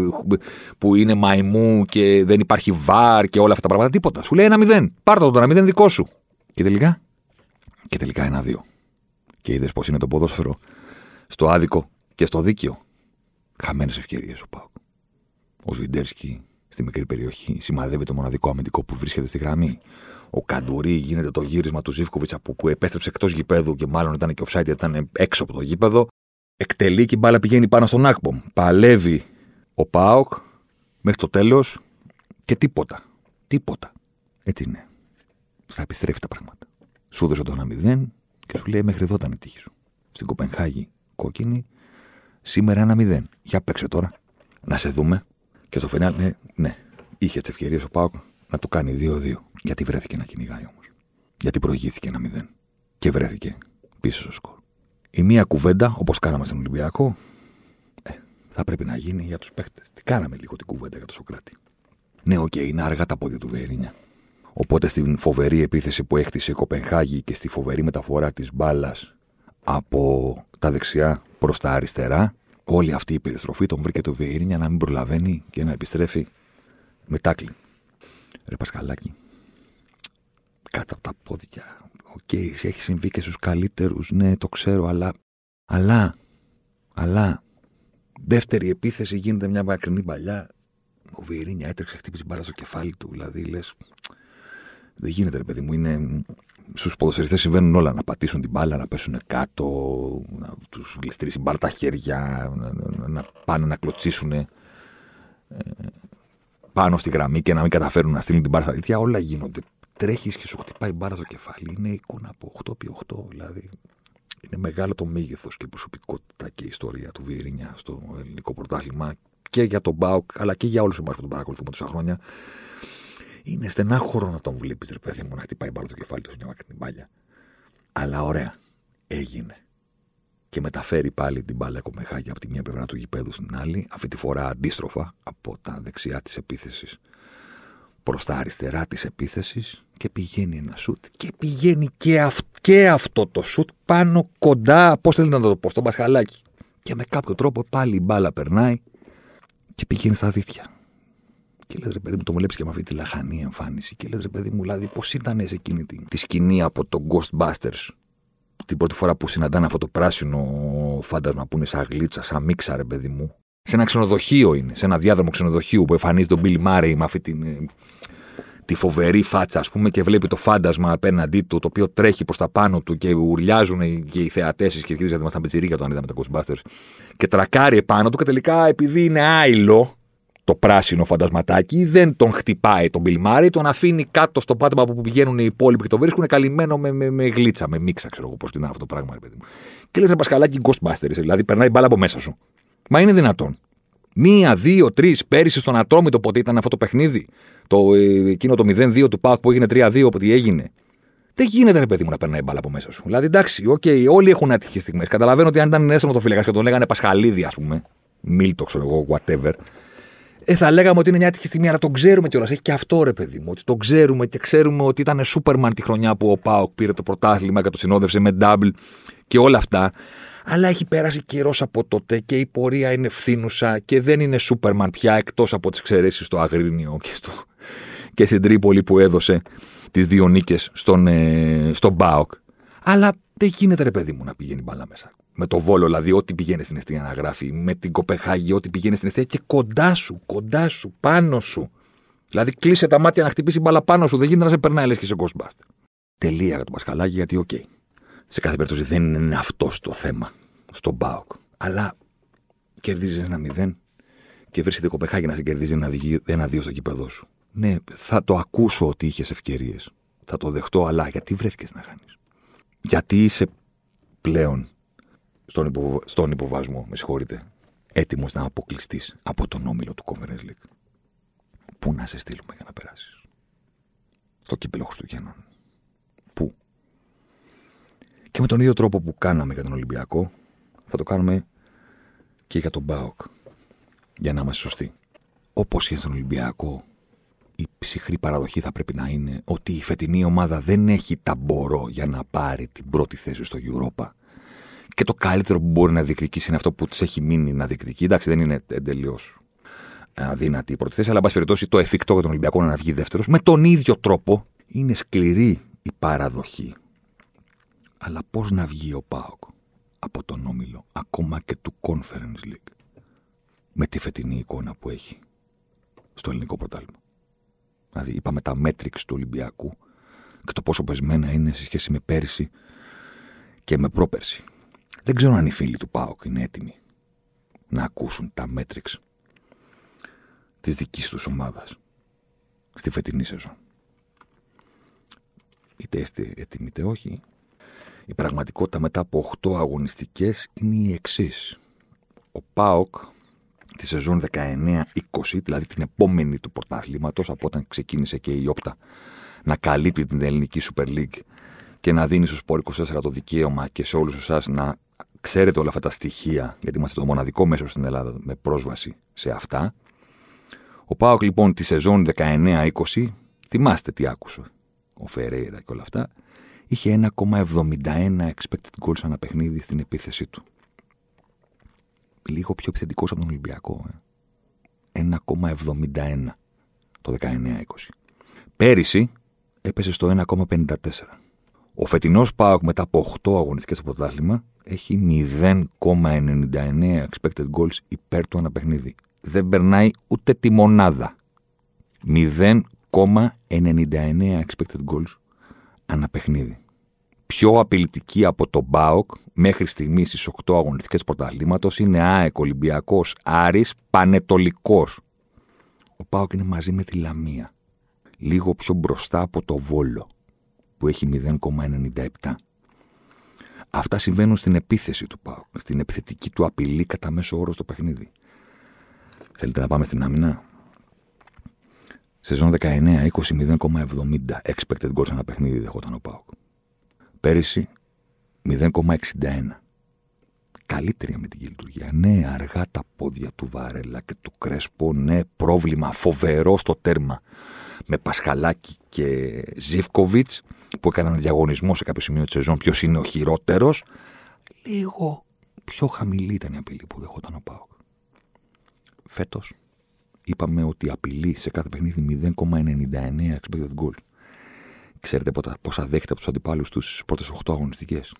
που είναι μαϊμού και δεν υπάρχει βαρ και όλα αυτά τα πράγματα. Τίποτα. Σου λέει ένα μηδέν. Πάρτα το ένα μηδέν δικό σου. Και τελικά. Και τελικά ένα-δύο. Και είδες πώ είναι το ποδόσφαιρο στο άδικο και στο δίκαιο. Χαμένες ευκαιρίες ο Πάουκ. Ο Σβιντέρσκι στη μικρή περιοχή σημαδεύει το μοναδικό αμυντικό που βρίσκεται στη γραμμή. Ο Καντουρί γίνεται το γύρισμα του Ζήφκοβιτς που, που επέστρεψε εκτός γηπέδου και μάλλον ήταν και ο offside, ήταν έξω από το γήπεδο. Εκτελεί και η μπάλα πηγαίνει πάνω στον Άκπομ. Παλεύει ο Πάοκ μέχρι το τέλος και τίποτα. Τίποτα. Έτσι είναι. Θα επιστρέφει τα πράγματα. Σου δώσε το 1-0 και σου λέει μέχρι εδώ ήταν η τύχη σου. Στην Κοπενχάγη κόκκινη, σήμερα 1-0. Για παίξε τώρα. Να σε δούμε. Και στο φινάλε, ναι, ναι, είχε τις ευκαιρίες ο ΠΑΟΚ να το κάνει 2-2. Γιατί βρέθηκε να κυνηγάει όμως. Γιατί προηγήθηκε ένα 0. Και βρέθηκε πίσω στο σκορ. Η μία κουβέντα, όπως κάναμε στον Ολυμπιακό, ε, θα πρέπει να γίνει για τους παίχτες. Τι κάναμε λίγο την κουβέντα για το Σωκράτη. Ναι, OK, okay, είναι αργά τα πόδια του Βιεϊρίνια. Οπότε στην φοβερή επίθεση που έχτισε η Κοπενχάγη και στη φοβερή μεταφορά της μπάλας από τα δεξιά προς τα αριστερά, όλη αυτή η περιστροφή τον βρήκε το Βιεϊρίνια να μην προλαβαίνει και να επιστρέφει με τάκλιν. Ρε Πασχαλάκη, κάτω από τα πόδια. OK, okay, έχει συμβεί και στους καλύτερους, ναι, το ξέρω, αλλά. Αλλά. Αλλά. Δεύτερη επίθεση γίνεται μια μακρινή μπαλιά. Ο Βιεϊρίνια έτρεξε, χτύπησε μπάλα στο κεφάλι του. Δηλαδή λες. Δεν γίνεται, ρε παιδί μου. Είναι στους ποδοσφαιριστές συμβαίνουν όλα. Να πατήσουν την μπάλα, να πέσουν κάτω, να τους γλιστρήσει μπάλα τα χέρια, να, να πάνε να κλωτσίσουν ε, πάνω στη γραμμή και να μην καταφέρουν να στείλουν την μπάλα στα δίκτυα. Όλα γίνονται. Τρέχεις και σου χτυπάει μπάλα στο κεφάλι. Είναι εικόνα από 8x8. Δηλαδή είναι μεγάλο το μέγεθος και η προσωπικότητα και η ιστορία του Βιερίνια στο ελληνικό πρωτάθλημα και για τον Μπάουκ αλλά και για όλους εμάς που τον παρακολουθούμε τόσα χρόνια είναι στενάχωρο να τον βλέπεις, ρε παιδί μου, να χτυπάει μπάλα το κεφάλι του σε μια μακρινή μπάλια. Αλλά ωραία. Έγινε. Και μεταφέρει πάλι την μπάλα κομμεχάγια από τη μία πλευρά του γηπέδου στην άλλη, αυτή τη φορά αντίστροφα από τα δεξιά της επίθεσης προς τα αριστερά της επίθεσης και πηγαίνει ένα σουτ. Και πηγαίνει και, αυ- και αυτό το σουτ πάνω κοντά, πώς θέλετε να το πω, στο μπασχαλάκι. Και με κάποιο τρόπο πάλι η μπάλα περνάει και πηγαίνει στα δίχτυα. Και λες, ρε παιδί μου, το βλέπει και με αυτή τη λαχανή εμφάνιση. Και λες, ρε παιδί μου, δηλαδή, πώς ήταν σε εκείνη τη, τη σκηνή από το Ghostbusters. Την πρώτη φορά που συναντάνε αυτό το πράσινο φάντασμα που είναι σαν γλίτσα, σαν μίξα, ρε παιδί μου. Σε ένα ξενοδοχείο είναι, σε ένα διάδρομο ξενοδοχείου που εμφανίζει τον Bill Murray με αυτή την, ε, τη φοβερή φάτσα, ας πούμε, και βλέπει το φάντασμα απέναντί του, το οποίο τρέχει προς τα πάνω του και ουρλιάζουν και οι θεατές τη κερκίδα γιατί ήμασταν πετσιρίκια όταν είδαμε τα Ghostbusters. Και τρακάρει επάνω του και τελικά επειδή είναι άειλο, το πράσινο φαντασματάκι, δεν τον χτυπάει τον Μπιλμάρι, τον αφήνει κάτω στο πάτωμα που πηγαίνουν οι υπόλοιποι και το βρίσκουν καλυμμένο με, με, με γλίτσα, με μίξα, ξέρω εγώ πώς είναι αυτό το πράγμα, ρε παιδί μου. Και λες, Πασκαλάκι, Ghostbusters, δηλαδή περνάει μπάλα από μέσα σου. Μα είναι δυνατόν. Μία, δύο, τρεις, πέρυσι στον Ατρόμητο ποτέ ήταν αυτό το παιχνίδι; Το, ε, εκείνο το 0-2 του Πάκ που έγινε 3-2, όποτε έγινε; Δεν γίνεται, ρε παιδί μου, να περνάει μπάλα από μέσα σου. Δηλαδή, εντάξει, okay, όλοι έχουν άτυχε στιγμές. Καταλαβαίνω ότι αν ήταν ένα το και τον λέγανε Πασχαλίδη, ας πούμε, Μίλτο, ξέρω εγώ, whatever, ε, θα λέγαμε ότι είναι μια άτυχη στιγμή, αλλά τον ξέρουμε κιόλας. Έχει και αυτό ρε παιδί μου. Ότι τον ξέρουμε και ξέρουμε ότι ήταν Σούπερμαν τη χρονιά που ο Πάοκ πήρε το πρωτάθλημα και το συνόδευσε με double και όλα αυτά. Αλλά έχει πέρασει καιρός από τότε και η πορεία είναι ευθύνουσα και δεν είναι Σούπερμαν πια εκτός από τις εξαιρέσεις στο Αγρίνιο και, στο, και στην Τρίπολη που έδωσε τις δύο νίκες στον, ε, στον Πάοκ. Αλλά δεν γίνεται ρε παιδί μου να πηγαίνει μπάλα μέσα με το βόλο, δηλαδή ό,τι πηγαίνει στην αιστεία να γράφει, με την Κοπεχάγη, ό,τι πηγαίνει στην αιστεία και κοντά σου, κοντά σου, πάνω σου. Δηλαδή κλείσε τα μάτια να χτυπήσει μπάλα πάνω σου, δεν γίνεται να σε περνάει λες και σε Ghostbuster. Τελεία για τον Πασχαλάκη, γιατί OK. Okay. Σε κάθε περίπτωση δεν είναι αυτός το θέμα στον ΠΑΟΚ. Αλλά κερδίζεις ένα μηδέν και βρίσκεται η Κοπεγχάγη να σε κερδίζει ένα-δύο στο γήπεδο σου. Ναι, θα το ακούσω ότι είχες ευκαιρίες. Θα το δεχτώ, αλλά γιατί βρέθηκες να χάνεις; Γιατί είσαι πλέον στον, υπο, στον υποβάσμο, με συγχωρείτε, έτοιμος να αποκλειστείς από τον όμιλο του Conference League; Πού να σε στείλουμε για να περάσεις; Στο κύπελο Χριστουγέννων. Πού; Και με τον ίδιο τρόπο που κάναμε για τον Ολυμπιακό, θα το κάνουμε και για τον Μπάοκ. Για να είμαστε σωστοί. Όπως και στον Ολυμπιακό, η ψυχρή παραδοχή θα πρέπει να είναι ότι η φετινή ομάδα δεν έχει ταμπορό για να πάρει την πρώτη θέση στο Europa και το καλύτερο που μπορεί να διεκδικήσει είναι αυτό που της έχει μείνει να διεκδικεί. Εντάξει, δεν είναι εντελώς αδύνατη η πρώτη θέση, αλλά εν πάση περιπτώσει το εφικτό για τον Ολυμπιακό να βγει δεύτερος. Με τον ίδιο τρόπο είναι σκληρή η παραδοχή. Αλλά πώς να βγει ο Πάοκ από τον όμιλο, ακόμα και του Conference League, με τη φετινή εικόνα που έχει στο ελληνικό πρωτάθλημα; Δηλαδή, είπαμε τα metrics του Ολυμπιακού και το πόσο πεσμένα είναι σε σχέση με πέρσι και με πρόπερσι. Δεν ξέρω αν οι φίλοι του ΠΑΟΚ είναι έτοιμοι να ακούσουν τα metrics της δικής τους ομάδας στη φετινή σεζόν. Είτε είστε έτοιμοι είτε όχι, η πραγματικότητα μετά από 8 αγωνιστικές είναι η εξής. Ο ΠΑΟΚ τη σεζόν 19-20, δηλαδή την επόμενη του πρωταθλήματος, από όταν ξεκίνησε και η Όπτα να καλύπτει την ελληνική Super League και να δίνει στο Σπόρ 24 το δικαίωμα και σε όλους εσάς να ξέρετε όλα αυτά τα στοιχεία, γιατί είμαστε το μοναδικό μέσο στην Ελλάδα με πρόσβαση σε αυτά. Ο Πάοκ λοιπόν τη σεζόν 19-20, θυμάστε τι άκουσε ο Φερέιρα και όλα αυτά, είχε 1,71 expected goals ανά παιχνίδι στην επίθεσή του. Λίγο πιο επιθετικός από τον Ολυμπιακό. Ε. 1,71 το 19-20. Πέρυσι έπεσε στο 1,54. Ο φετινός Πάοκ μετά από 8 αγωνιστικές στο πρωτάθλημα έχει 0,99 expected goals υπέρ του ένα παιχνίδι. Δεν περνάει ούτε τη μονάδα. 0,99 expected goals ανά παιχνίδι. Πιο απειλητική από τον Μπάοκ μέχρι στιγμής στις 8 αγωνιστικές πρωταθλήματος είναι ΑΕΚ, Ολυμπιακός, Άρης, Πανετολικός. Ο Πάοκ είναι μαζί με τη Λαμία. Λίγο πιο μπροστά από το Βόλο που έχει 0,97. Αυτά συμβαίνουν στην επίθεση του ΠΑΟΚ, στην επιθετική του απειλή κατά μέσο όρο στο παιχνίδι. Θέλετε να πάμε στην άμυνα; Σεζόν 19-20 0,70 expected goals ένα παιχνίδι δεχόταν ο ΠΑΟΚ. Πέρυσι 0,61. Καλύτερη με την λειτουργία. Ναι, αργά τα πόδια του Βαρέλα και του Κρέσπο. Ναι, πρόβλημα φοβερό στο τέρμα με Πασχαλάκη και Ζιβκοβιτ που έκαναν διαγωνισμό σε κάποιο σημείο της σεζόν ποιος είναι ο χειρότερος; Λίγο πιο χαμηλή ήταν η απειλή που δεχόταν ο Πάοκ. Φέτος είπαμε ότι απειλή σε κάθε παιχνίδι 0,99 expected goal. Ξέρετε πόσα δέχεται από τους αντιπάλους τους στις πρώτες 8 αγωνιστικές;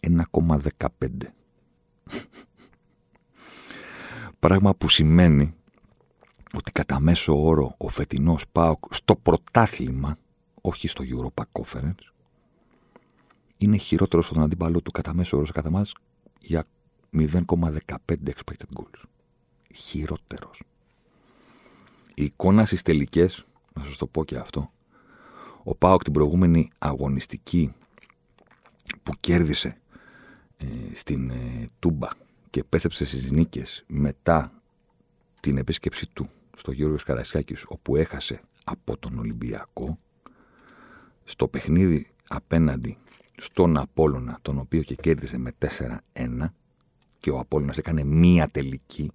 1,15. Πράγμα που σημαίνει ότι κατά μέσο όρο ο φετινός ΠΑΟΚ στο πρωτάθλημα, όχι στο Europa Conference, είναι χειρότερος στον αντίπαλο του κατά μέσο όρο σε κατά μας για 0,15 expected goals. Χειρότερος. Η εικόνας στις τελικές, να σας το πω και αυτό, ο ΠΑΟΚ την προηγούμενη αγωνιστική που κέρδισε ε, στην ε, Τούμπα και πέθεψε στις νίκες μετά την επίσκεψή του στο Γιώργος Καρασιάκης όπου έχασε από τον Ολυμπιακό στο παιχνίδι απέναντι στον Απόλλωνα τον οποίο και κέρδισε με 4-1 και ο Απόλλωνας έκανε μία τελική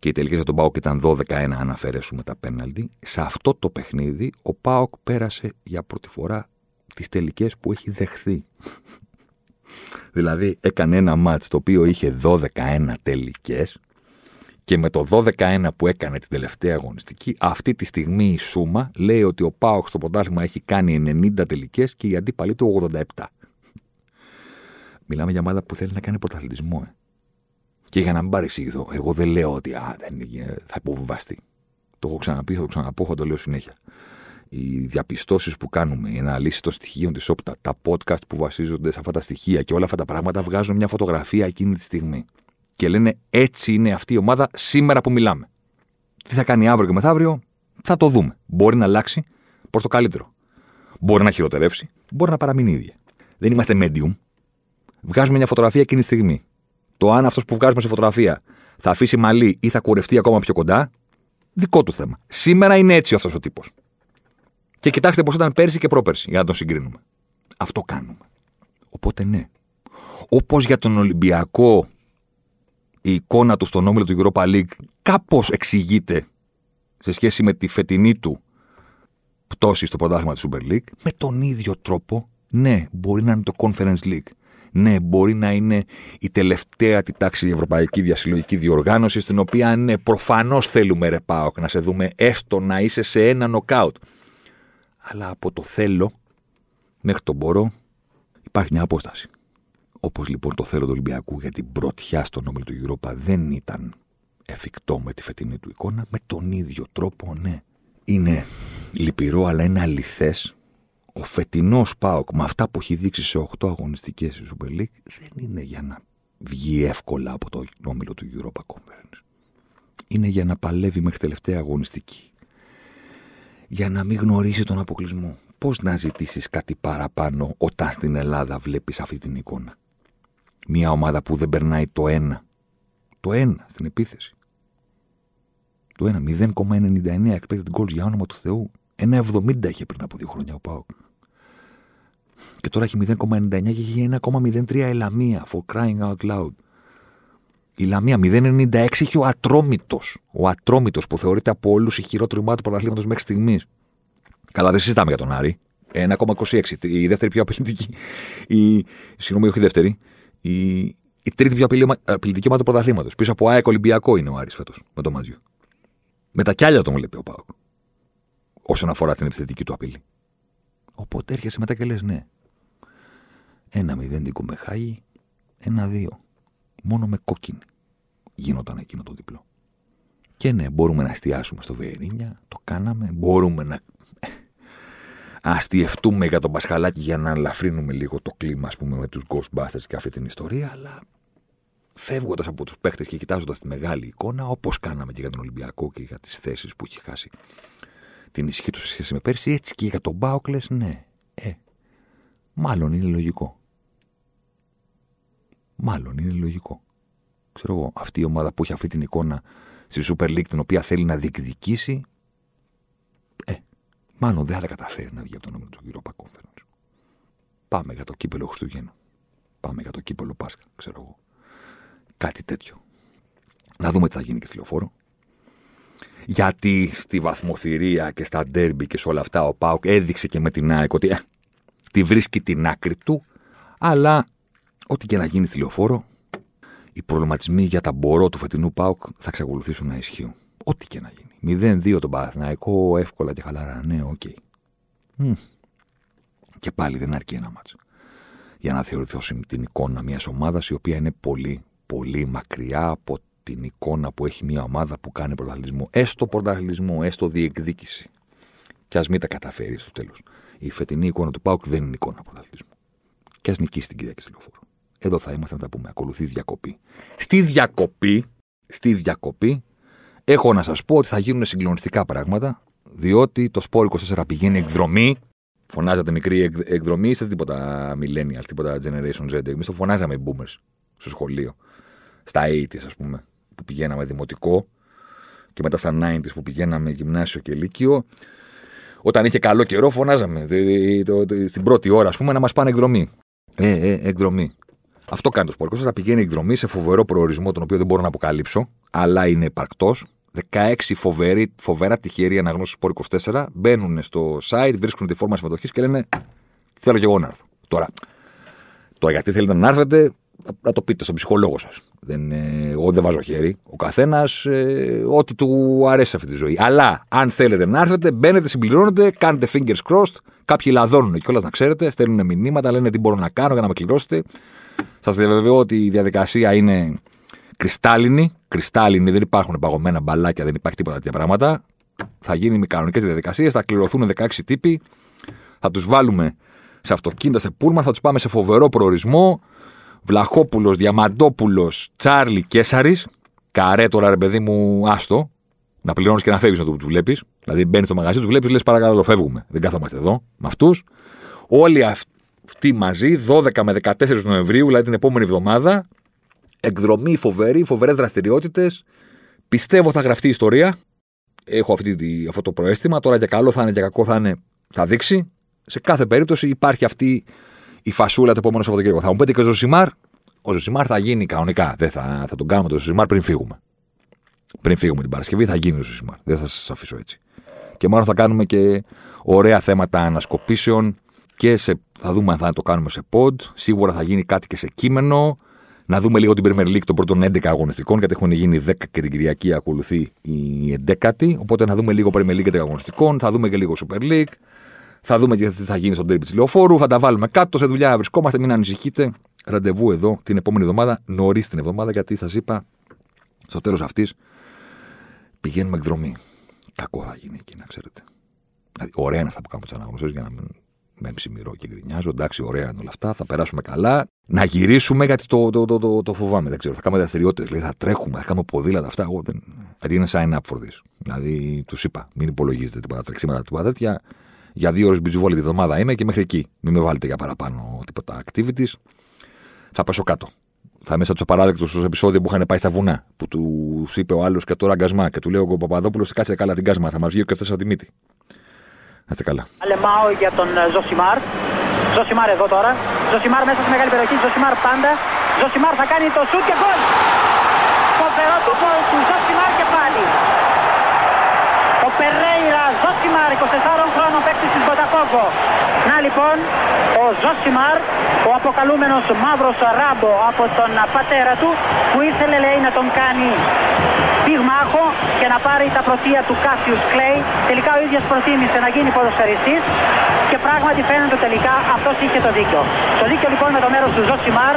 και η τελική για τον Πάοκ ήταν 12-1 αν αφαιρέσουμε τα πέναλτι. Σε αυτό το παιχνίδι ο Πάοκ πέρασε για πρώτη φορά τις τελικές που έχει δεχθεί. <laughs> δηλαδή έκανε ένα μάτς το οποίο είχε 12-1 τελικές και με το 12-1 που έκανε την τελευταία αγωνιστική, αυτή τη στιγμή η Σούμα λέει ότι ο Πάοξ στο πρωτάθλημα έχει κάνει 90 τελικές και η αντίπαλη του 87. <laughs> Μιλάμε για ομάδα που θέλει να κάνει πρωταθλητισμό. Ε. Και για να μην παρεξηγηθώ, εγώ δεν λέω ότι α, δεν, θα υποβιβαστεί. Το έχω ξαναπεί, θα το ξαναπώ, θα το λέω συνέχεια. Οι διαπιστώσεις που κάνουμε, οι αναλύσεις των στοιχείων της Όπτα, τα podcast που βασίζονται σε αυτά τα στοιχεία και όλα αυτά τα πράγματα βγάζουν μια φωτογραφία εκείνη τη στιγμή και λένε έτσι είναι αυτή η ομάδα σήμερα που μιλάμε. Τι θα κάνει αύριο και μεθαύριο, θα το δούμε. Μπορεί να αλλάξει προς το καλύτερο. Μπορεί να χειροτερεύσει, μπορεί να παραμείνει ίδια. Δεν είμαστε medium. Βγάζουμε μια φωτογραφία εκείνη τη στιγμή. Το αν αυτός που βγάζουμε σε φωτογραφία θα αφήσει μαλλί ή θα κουρευτεί ακόμα πιο κοντά, δικό του θέμα. Σήμερα είναι έτσι αυτός ο τύπος. Και κοιτάξτε πώς ήταν πέρσι και πρόπερσι για να τον συγκρίνουμε. Αυτό κάνουμε. Οπότε ναι. Όπως για τον Ολυμπιακό η εικόνα του στον όμιλο του Europa League κάπως εξηγείται σε σχέση με τη φετινή του πτώση στο πρωτάθλημα της Super League, με τον ίδιο τρόπο, ναι, μπορεί να είναι το Conference League Ναι, μπορεί να είναι η τελευταία τη τάξη η Ευρωπαϊκή Διασυλλογική Διοργάνωση, στην οποία ναι, προφανώς θέλουμε ρε Πάοκ να σε δούμε έστω να είσαι σε ένα νοκάουτ. Αλλά από το θέλω μέχρι το μπορώ υπάρχει μια απόσταση. Όπως λοιπόν το θέλω του Ολυμπιακού για την πρωτιά στον όμιλο του Europa δεν ήταν εφικτό με τη φετινή του εικόνα, με τον ίδιο τρόπο, ναι. Είναι λυπηρό, αλλά είναι αληθές. Ο φετινός Πάοκ με αυτά που έχει δείξει σε 8 αγωνιστικές στη Super League δεν είναι για να βγει εύκολα από το όμιλο του Europa Conference. Είναι για να παλεύει μέχρι τελευταία αγωνιστική. Για να μην γνωρίσει τον αποκλεισμό. Πώς να ζητήσεις κάτι παραπάνω όταν στην Ελλάδα βλέπεις αυτή την εικόνα; Μια ομάδα που δεν περνάει το ένα. Το ένα στην επίθεση. Το ένα. 0,99 expected goals για όνομα του Θεού. 1,70 είχε πριν από δύο χρόνια ο Πάοκ. Και τώρα έχει 0,99 και έχει 1,03 η Λαμία. For crying out loud. Η Λαμία 0,96 έχει ο Ατρόμητος. Ο Ατρόμητος που θεωρείται από όλους η χειρότερη ομάδα του πρωταθλήματο μέχρι στιγμής. Καλά, δεν συζητάμε για τον Άρη. 1,26. Η δεύτερη πιο απειλητική. Η... Συγγνώμη, όχι η δεύτερη. Η, η τρίτη πιο απειλητική ομάδα του πρωταθλήματο. Πίσω από ΑΕΚ Ολυμπιακό είναι ο Άρης φέτος με το Μάτζιο. Με τα κιάλια τον βλέπει ο Πάοκ. Όσον αφορά την επιθετική του απειλή. Οπότε έρχεσαι μετά και λες ναι. Ένα μηδέν την κουμεχάγη, ένα δύο. Μόνο με κόκκινη γίνονταν εκείνο το διπλό. Και ναι, μπορούμε να εστιάσουμε στο Βιερίνια, το κάναμε. Μπορούμε να αστιευτούμε για τον Πασχαλάκη για να ελαφρύνουμε λίγο το κλίμα, ας πούμε, με τους Ghostbusters και αυτή την ιστορία, αλλά φεύγοντας από τους παίχτε και κοιτάζοντας τη μεγάλη εικόνα, όπως κάναμε και για τον Ολυμπιακό και για τις θέσεις που έχει χάσει την ισχύ τους σε σχέση με πέρσι, έτσι και για τον Μπάουκλες, ναι. Ε, μάλλον είναι λογικό. Μάλλον είναι λογικό. Ξέρω εγώ, αυτή η ομάδα που έχει αυτή την εικόνα στη Super League, την οποία θέλει να διεκδικήσει, ε, μάλλον δεν θα τα καταφέρει να βγει από τον νόμο του Europa Conference. Πάμε για το κύπελο Χριστούγεννα. Πάμε για το κύπελο Πάσχα, ξέρω εγώ. Κάτι τέτοιο. Να δούμε τι θα γίνει και στη λεωφόρο. Γιατί στη βαθμοθηρία και στα ντέρμπι και σε όλα αυτά ο ΠΑΟΚ έδειξε και με την ΑΕΚ ότι ε, τη βρίσκει την άκρη του. Αλλά ό,τι και να γίνει στη λεωφόρο, οι προβληματισμοί για τα μπορώ του φετινού ΠΑΟΚ θα εξακολουθήσουν να ισχύουν. Ό,τι και να γίνει. 0-2 τον Παναθηναϊκό, εύκολα και χαλαρά. Ναι, OK. Okay. Και πάλι δεν αρκεί ένα μάτσο. Για να θεωρηθώ την εικόνα μιας ομάδας η οποία είναι πολύ, πολύ μακριά από την εικόνα που έχει μια ομάδα που κάνει πρωταθλητισμό. Έστω πρωταθλητισμό, έστω διεκδίκηση. Και ας μην τα καταφέρει στο τέλος. Η φετινή εικόνα του Πάουκ δεν είναι εικόνα πρωταθλητισμού. Και ας νικήσει την Κυριακή στη λεωφόρο. Εδώ θα είμαστε να τα πούμε. Ακολουθεί διακοπή. Στη διακοπή, στη διακοπή, έχω να σας πω ότι θα γίνουν συγκλονιστικά πράγματα, διότι το Σπόρ 24 πηγαίνει εκδρομή. Φωνάζατε μικρή εκδρομή, είστε τίποτα millennial, τίποτα generation Z. Εμείς το φωνάζαμε οι boomers στο σχολείο. Στα 80s, ας πούμε, που πηγαίναμε δημοτικό και μετά στα 90s που πηγαίναμε γυμνάσιο και λύκειο. Όταν είχε καλό καιρό, φωνάζαμε στην πρώτη ώρα, ας πούμε, να μας πάνε εκδρομή. Ε, ε, εκδρομή. Αυτό κάνει το Σπορ θα πηγαίνει εκδρομή σε φοβερό προορισμό, τον οποίο δεν μπορώ να αποκαλύψω, αλλά είναι υπαρκτός. 16 φοβερή, φοβερά τυχεροί αναγνώσεις Σπορ 24 μπαίνουν στο site, βρίσκουν τη φόρμα συμμετοχής και λένε Θέλω και εγώ να έρθω. Τώρα, το γιατί θέλετε να έρθετε, να το πείτε στον ψυχολόγο σας. Δεν, εγώ δεν βάζω χέρι. Ο καθένας ε, ό,τι του αρέσει αυτή τη ζωή. Αλλά αν θέλετε να έρθετε, μπαίνετε, συμπληρώνετε, κάνετε fingers crossed. Κάποιοι λαδώνουν κιόλας να ξέρετε, στέλνουν μηνύματα, λένε τι μπορώ να κάνω για να με κληρώσετε. Σας διαβεβαιώ ότι η διαδικασία είναι κρυστάλλινη. Κρυστάλλινη, δεν υπάρχουν παγωμένα μπαλάκια, δεν υπάρχει τίποτα τέτοια πράγματα. Θα γίνει με κανονικές διαδικασίες, θα κληρωθούν 16 τύποι, θα τους βάλουμε σε αυτοκίνητα, σε πούλμα, θα τους πάμε σε φοβερό προορισμό. Βλαχόπουλος, Διαμαντόπουλος, Τσάρλι, Κέσαρης. Καρέ τώρα, ρε παιδί μου, άστο. Να πληρώνεις και να φεύγεις να το του βλέπεις. Δηλαδή μπαίνεις στο μαγαζί, τους βλέπεις, λες παρακαλώ, φεύγουμε. Δεν κάθομαστε εδώ με αυτούς. Όλοι αυτοί μαζί, 12 με 14 Νοεμβρίου, δηλαδή την επόμενη εβδομάδα. Εκδρομή φοβερή, φοβερές δραστηριότητες. Πιστεύω θα γραφτεί η ιστορία. Έχω αυτή, αυτό το προαίσθημα. Τώρα για καλό θα είναι, για κακό θα είναι, θα δείξει. Σε κάθε περίπτωση υπάρχει αυτή η φασούλα το επόμενο Σαββατοκύριακο. Θα μου πείτε και ο Ζωσιμάρ. Ο Ζωσιμάρ θα γίνει κανονικά. Δεν θα, θα τον κάνουμε το Ζωσιμάρ πριν φύγουμε. Πριν φύγουμε την Παρασκευή θα γίνει ο Ζωσιμάρ. Δεν θα σας αφήσω έτσι. Και μάλλον θα κάνουμε και ωραία θέματα ανασκοπήσεων και σε, θα δούμε αν θα το κάνουμε σε pod. Σίγουρα θα γίνει κάτι και σε κείμενο. Να δούμε λίγο την Premier League των πρώτων 11 αγωνιστικών, γιατί έχουν γίνει 10 και την Κυριακή ακολουθεί η 11η. Οπότε να δούμε λίγο Premier League 11 αγωνιστικών, θα δούμε και λίγο Super League. Θα δούμε και τι θα γίνει στον τέρμι της λεωφόρου. Θα τα βάλουμε κάτω σε δουλειά. Βρισκόμαστε, μην ανησυχείτε. Ραντεβού εδώ την επόμενη εβδομάδα, νωρίς την εβδομάδα, γιατί σας είπα στο τέλος αυτής πηγαίνουμε εκδρομή. Κακό θα γίνει εκεί, να ξέρετε. Δηλαδή, ωραία είναι αυτά που κάνουμε τι αναγνωσίε για να μην με ψημυρό και γκρινιάζω. Εντάξει, ωραία είναι όλα αυτά. Θα περάσουμε καλά. Να γυρίσουμε γιατί το, το, το, το, το φοβάμαι. Δεν ξέρω. Θα κάνουμε δραστηριότητες. Δηλαδή θα τρέχουμε, θα κάνουμε ποδήλατα αυτά. Εγώ δεν. Γιατί είναι sign up for this. Δηλαδή τους είπα, μην υπολογίζετε τίποτα τρεξίματα, τίποτα τέτοια. Για δύο ώρες μπιτζουβόλη τη βδομάδα είμαι και μέχρι εκεί. Μην με βάλετε για παραπάνω τίποτα activities. Θα πέσω κάτω. Θα μέσα τους απαράδεκτους στο επεισόδιο που είχαν πάει στα βουνά. Που τους είπε ο άλλος και τώρα γκασμά. Και του λέω ο Παπαδόπουλος, κάτσε καλά την γκασμά. Θα μας βγει και αυτό από τη μύτη. Να είστε καλά. Αλεμάο για τον ε, Ζωσιμάρ. Ζωσιμάρ εδώ τώρα. Ζωσιμάρ μέσα στη μεγάλη περιοχή. Ζωσιμάρ πάντα. Ζωσιμάρ θα κάνει το σουτ και γκολ. Φοβερό το γκολ του Ζωσιμάρ και πάλι. Ο Περέιρα Ζωσιμάρ, 24 χρόνων παίκτης της Βοτακόβο. Να λοιπόν, ο Ζωσιμάρ, ο αποκαλούμενος μαύρος ράμπο από τον πατέρα του, που ήθελε λέει να τον κάνει πυγμάχο και να πάρει τα πρωτεία του Κάσιους Κλέη. Τελικά ο ίδιος προτίμησε να γίνει ποδοσφαιριστής και πράγματι φαίνεται τελικά αυτός είχε το δίκιο. Το δίκιο λοιπόν με το μέρος του Ζωσιμάρ